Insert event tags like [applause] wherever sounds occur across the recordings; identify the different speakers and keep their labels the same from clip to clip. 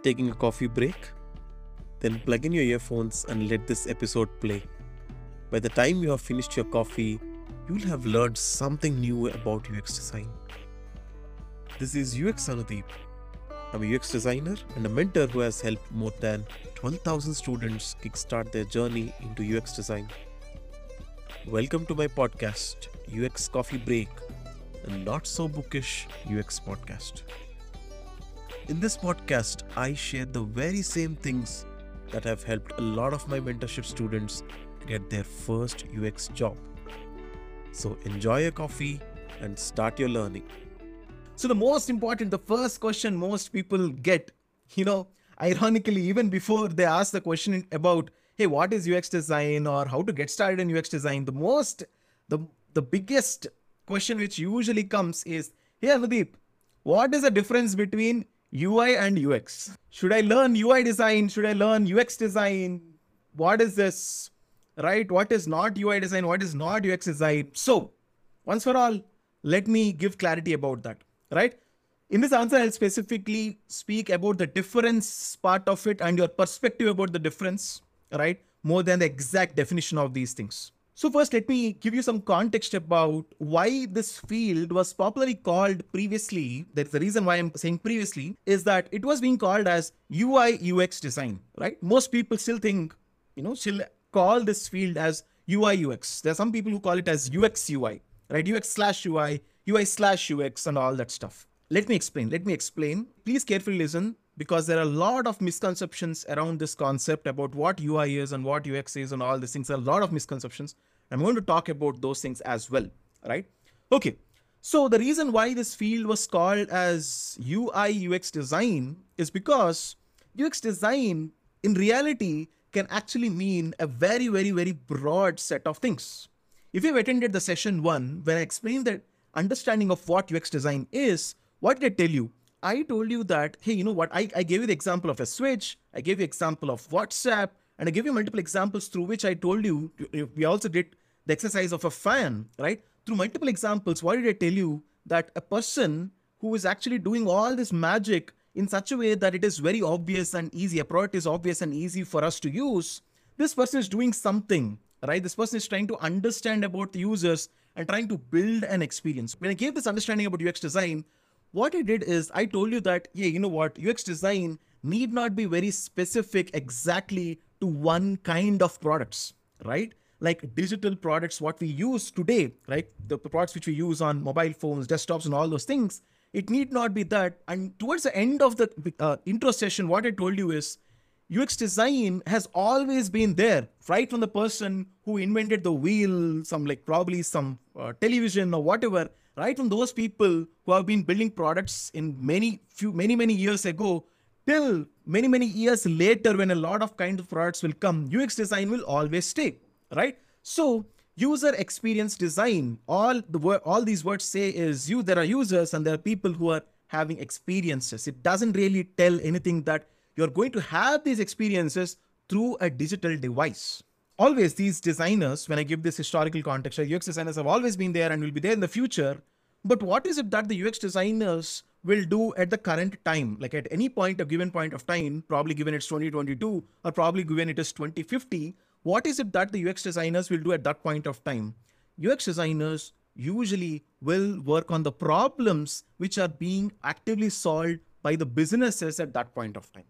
Speaker 1: Taking a coffee break? Then plug in your earphones and let this episode play. By the time you have finished your coffee, you'll have learned something new about UX design. This is UX Anudeep. I'm a UX designer and a mentor who has helped more than 12,000 students kickstart their journey into UX design. Welcome to my podcast, UX Coffee Break, a not so bookish UX podcast. In this podcast, I share the very same things that have helped a lot of my mentorship students get their first UX job. So enjoy your coffee and start your learning.
Speaker 2: So, the most important, the first question most people get, you know, ironically, even before they ask the question about, hey, what is UX design or how to get started in UX design, the most, the, the biggest question which usually comes is, hey, Anudeep, what is the difference between UI and UX. Should I learn UI design? Should I learn UX design? What is this? Right? What is not UI design? What is not UX design? So, once for all, let me give clarity about that. Right? In this answer, I'll specifically speak about the difference part of it and your perspective about the difference, right? More than the exact definition of these things. So first, let me give you some context about why this field was popularly called previously. That's the reason why I'm saying previously is that it was being called as UI UX design, right? Most people still think, you know, still call this field as UI UX. There are some people who call it as UX UI, right? UX slash UI, UI slash UX, and all that stuff. Let me explain. Let me explain. Please carefully listen because there are a lot of misconceptions around this concept about what UI is and what UX is and all these things. There are a lot of misconceptions. I'm going to talk about those things as well, right? Okay. So the reason why this field was called as UI UX design is because UX design in reality can actually mean a very, very, very broad set of things. If you've attended the session one, when I explained the understanding of what UX design is, what did I tell you? I told you that, hey, you know what? I, I gave you the example of a switch, I gave you example of WhatsApp, and I gave you multiple examples through which I told you, we also did the exercise of a fan, right? Through multiple examples, why did I tell you that a person who is actually doing all this magic in such a way that it is very obvious and easy, a product is obvious and easy for us to use, this person is doing something, right? This person is trying to understand about the users and trying to build an experience. When I gave this understanding about UX design, what I did is I told you that, yeah, you know what, UX design need not be very specific exactly to one kind of products, right? Like digital products, what we use today, right? The products which we use on mobile phones, desktops, and all those things, it need not be that. And towards the end of the uh, intro session, what I told you is UX design has always been there, right from the person who invented the wheel, some like probably some uh, television or whatever, right from those people who have been building products in many few many many years ago till many many years later when a lot of kind of products will come ux design will always stay. Right? So user experience design all the word all these words say is you there are users and there are people who are having experiences. It doesn't really tell anything that you're going to have these experiences through a digital device always these designers when i give this historical context ux designers have always been there and will be there in the future but what is it that the ux designers will do at the current time, like at any point, a given point of time, probably given it's 2022 or probably given it is 2050, what is it that the UX designers will do at that point of time? UX designers usually will work on the problems which are being actively solved by the businesses at that point of time.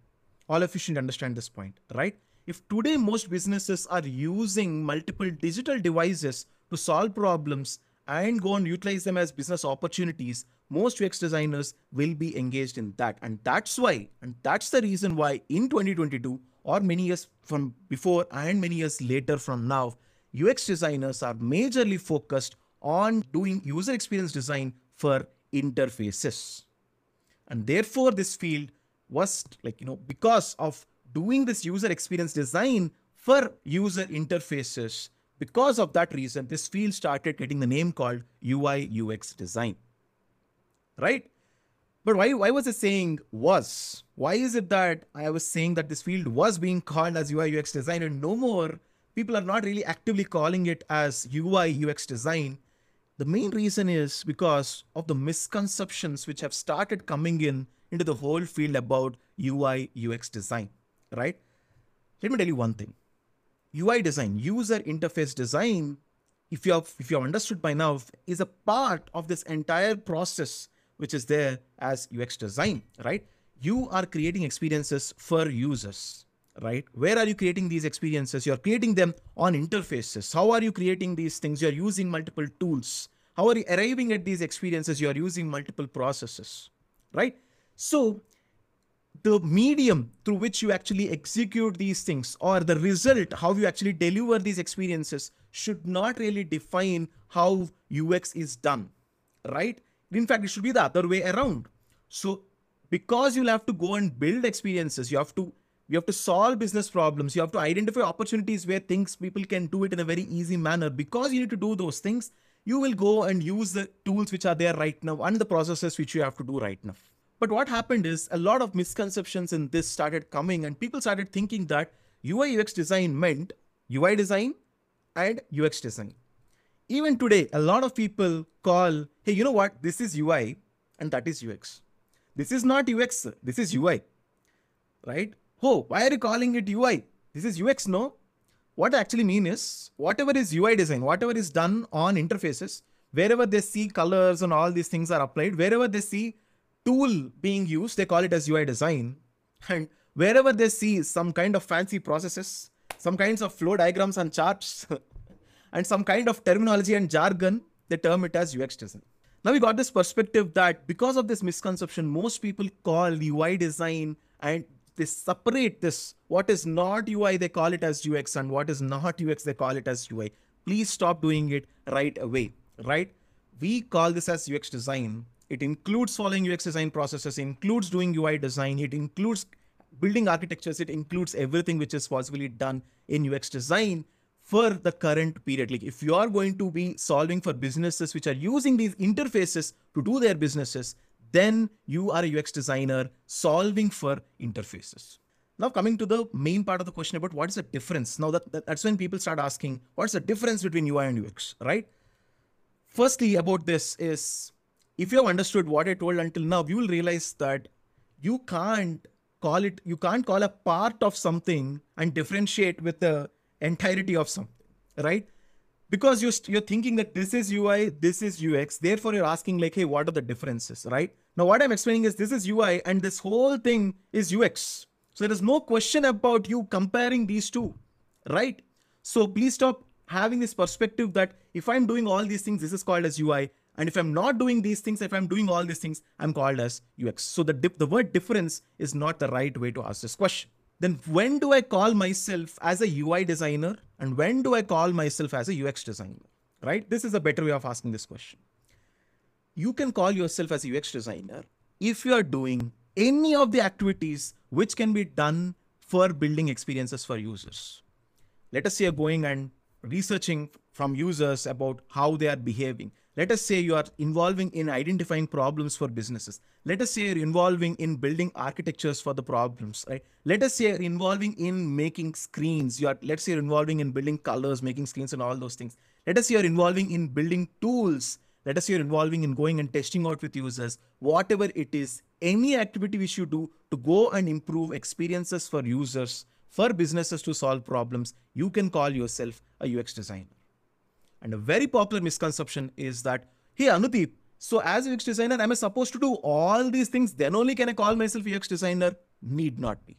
Speaker 2: All of you should understand this point, right? If today most businesses are using multiple digital devices to solve problems and go and utilize them as business opportunities, most UX designers will be engaged in that. And that's why, and that's the reason why in 2022 or many years from before and many years later from now, UX designers are majorly focused on doing user experience design for interfaces. And therefore, this field was like, you know, because of doing this user experience design for user interfaces, because of that reason, this field started getting the name called UI UX design right? But why, why was it saying was? Why is it that I was saying that this field was being called as UI UX design and no more people are not really actively calling it as UI UX design? The main reason is because of the misconceptions which have started coming in into the whole field about UI UX design, right? Let me tell you one thing. UI design, user interface design, if you have if you have understood by now, is a part of this entire process which is there as UX design, right? You are creating experiences for users, right? Where are you creating these experiences? You're creating them on interfaces. How are you creating these things? You're using multiple tools. How are you arriving at these experiences? You're using multiple processes, right? So the medium through which you actually execute these things or the result, how you actually deliver these experiences should not really define how UX is done, right? In fact, it should be the other way around. So because you'll have to go and build experiences, you have to you have to solve business problems, you have to identify opportunities where things people can do it in a very easy manner. Because you need to do those things, you will go and use the tools which are there right now and the processes which you have to do right now. But what happened is a lot of misconceptions in this started coming, and people started thinking that UI UX design meant UI design and UX design. Even today, a lot of people call, hey, you know what? This is UI and that is UX. This is not UX, this is UI. Right? Oh, why are you calling it UI? This is UX, no? What I actually mean is whatever is UI design, whatever is done on interfaces, wherever they see colors and all these things are applied, wherever they see tool being used, they call it as UI design. And wherever they see some kind of fancy processes, some kinds of flow diagrams and charts, [laughs] and some kind of terminology and jargon, they term it as UX design. Now we got this perspective that because of this misconception, most people call UI design and they separate this. What is not UI, they call it as UX, and what is not UX, they call it as UI. Please stop doing it right away, right? We call this as UX design it includes following UX design processes, includes doing UI design, it includes building architectures, it includes everything which is possibly done in UX design for the current period. Like if you are going to be solving for businesses which are using these interfaces to do their businesses, then you are a UX designer solving for interfaces. Now coming to the main part of the question about what is the difference. Now that, that that's when people start asking what's the difference between UI and UX, right? Firstly, about this is if you have understood what I told until now, you will realize that you can't call it, you can't call a part of something and differentiate with the entirety of something, right? Because you're, you're thinking that this is UI, this is UX. Therefore, you're asking like, hey, what are the differences, right? Now, what I'm explaining is this is UI and this whole thing is UX. So there is no question about you comparing these two, right? So please stop having this perspective that if I'm doing all these things, this is called as UI. And if I'm not doing these things, if I'm doing all these things, I'm called as UX. So the, the word difference is not the right way to ask this question. Then when do I call myself as a UI designer and when do I call myself as a UX designer? Right? This is a better way of asking this question. You can call yourself as a UX designer if you are doing any of the activities which can be done for building experiences for users. Let us say you're going and researching from users about how they are behaving. Let us say you are involving in identifying problems for businesses. Let us say you're involving in building architectures for the problems, right? Let us say you're involving in making screens. You are, let's say you're involving in building colors, making screens and all those things. Let us say you're involving in building tools. Let us say you're involving in going and testing out with users. Whatever it is, any activity which you do to go and improve experiences for users, for businesses to solve problems, you can call yourself a UX designer. And a very popular misconception is that, hey, Anudeep, so as a UX designer, am I supposed to do all these things? Then only can I call myself UX designer? Need not be.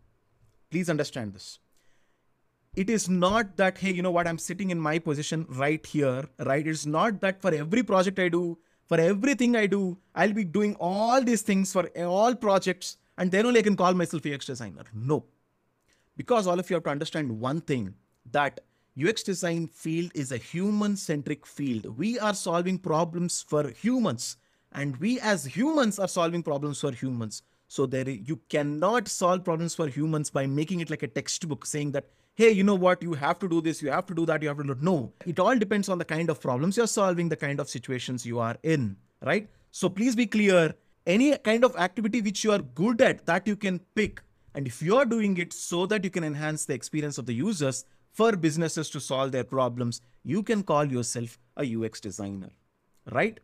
Speaker 2: Please understand this. It is not that, hey, you know what, I'm sitting in my position right here, right? It's not that for every project I do, for everything I do, I'll be doing all these things for all projects, and then only I can call myself UX designer. No. Because all of you have to understand one thing that UX design field is a human centric field. We are solving problems for humans and we as humans are solving problems for humans. So there you cannot solve problems for humans by making it like a textbook saying that, hey, you know what, you have to do this, you have to do that, you have to do no. It all depends on the kind of problems you're solving, the kind of situations you are in, right? So please be clear, any kind of activity which you are good at that you can pick. And if you're doing it so that you can enhance the experience of the users, for businesses to solve their problems, you can call yourself a UX designer, right?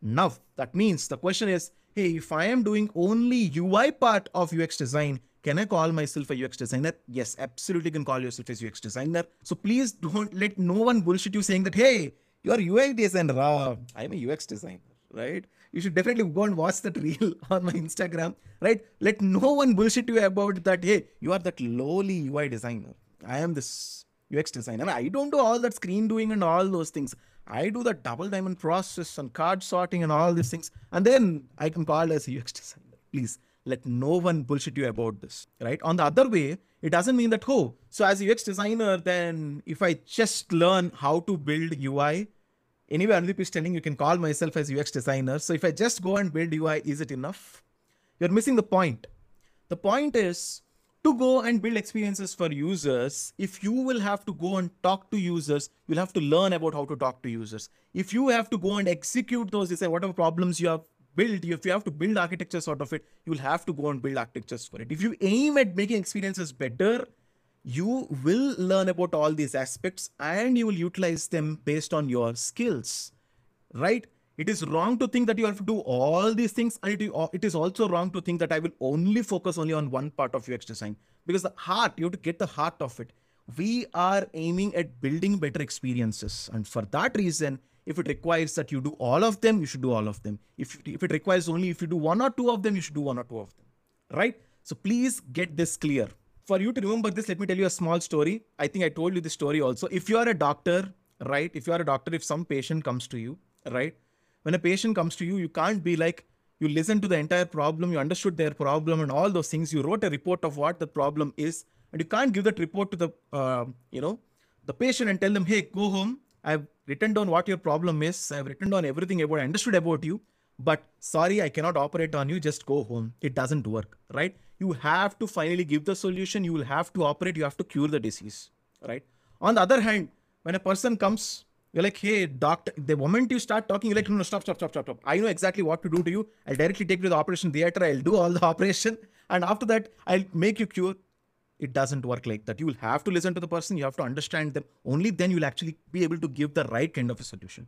Speaker 2: Now, that means the question is hey, if I am doing only UI part of UX design, can I call myself a UX designer? Yes, absolutely can call yourself as UX designer. So please don't let no one bullshit you saying that, hey, you're UI designer. Ah, I'm a UX designer, right? You should definitely go and watch that [laughs] reel on my Instagram, right? Let no one bullshit you about that, hey, you are that lowly UI designer. I am this UX designer. I don't do all that screen doing and all those things. I do the double diamond process and card sorting and all these things. And then I can call as a UX designer. Please let no one bullshit you about this, right? On the other way, it doesn't mean that, oh, so as a UX designer, then if I just learn how to build UI, anyway, Anudeep is telling you can call myself as UX designer. So if I just go and build UI, is it enough? You're missing the point. The point is to go and build experiences for users, if you will have to go and talk to users, you'll have to learn about how to talk to users. If you have to go and execute those design, whatever problems you have built, if you have to build architectures out of it, you'll have to go and build architectures for it. If you aim at making experiences better, you will learn about all these aspects and you will utilize them based on your skills, right? It is wrong to think that you have to do all these things, and it is also wrong to think that I will only focus only on one part of UX design because the heart, you have to get the heart of it. We are aiming at building better experiences, and for that reason, if it requires that you do all of them, you should do all of them. If, if it requires only if you do one or two of them, you should do one or two of them. Right? So please get this clear. For you to remember this, let me tell you a small story. I think I told you this story also. If you are a doctor, right? If you are a doctor, if some patient comes to you, right? When a patient comes to you, you can't be like, you listen to the entire problem, you understood their problem and all those things. You wrote a report of what the problem is, and you can't give that report to the, uh, you know, the patient and tell them, hey, go home. I've written down what your problem is. I've written down everything about, understood about you, but sorry, I cannot operate on you. Just go home. It doesn't work, right? You have to finally give the solution. You will have to operate. You have to cure the disease, right? On the other hand, when a person comes, you're like, hey, doctor, the moment you start talking, you're like, no, no, stop, stop, stop, stop, stop. I know exactly what to do to you. I'll directly take you to the operation theater. I'll do all the [laughs] operation. And after that, I'll make you cure it doesn't work like that. You will have to listen to the person, you have to understand them. Only then you'll actually be able to give the right kind of a solution.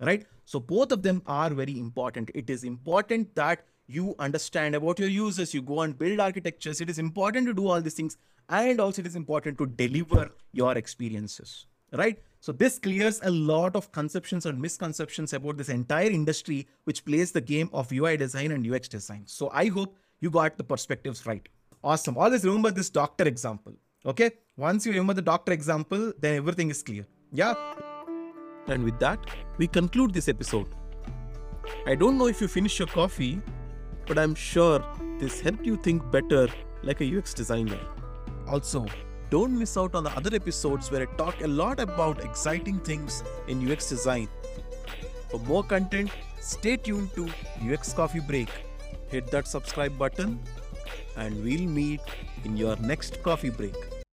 Speaker 2: Right? So both of them are very important. It is important that you understand about your users, you go and build architectures. It is important to do all these things. And also it is important to deliver your experiences. Right? So this clears a lot of conceptions and misconceptions about this entire industry, which plays the game of UI design and UX design. So I hope you got the perspectives right. Awesome. Always remember this doctor example. Okay. Once you remember the doctor example, then everything is clear. Yeah.
Speaker 1: And with that, we conclude this episode. I don't know if you finished your coffee, but I'm sure this helped you think better like a UX designer. Also, don't miss out on the other episodes where I talk a lot about exciting things in UX design. For more content, stay tuned to UX Coffee Break. Hit that subscribe button and we'll meet in your next coffee break.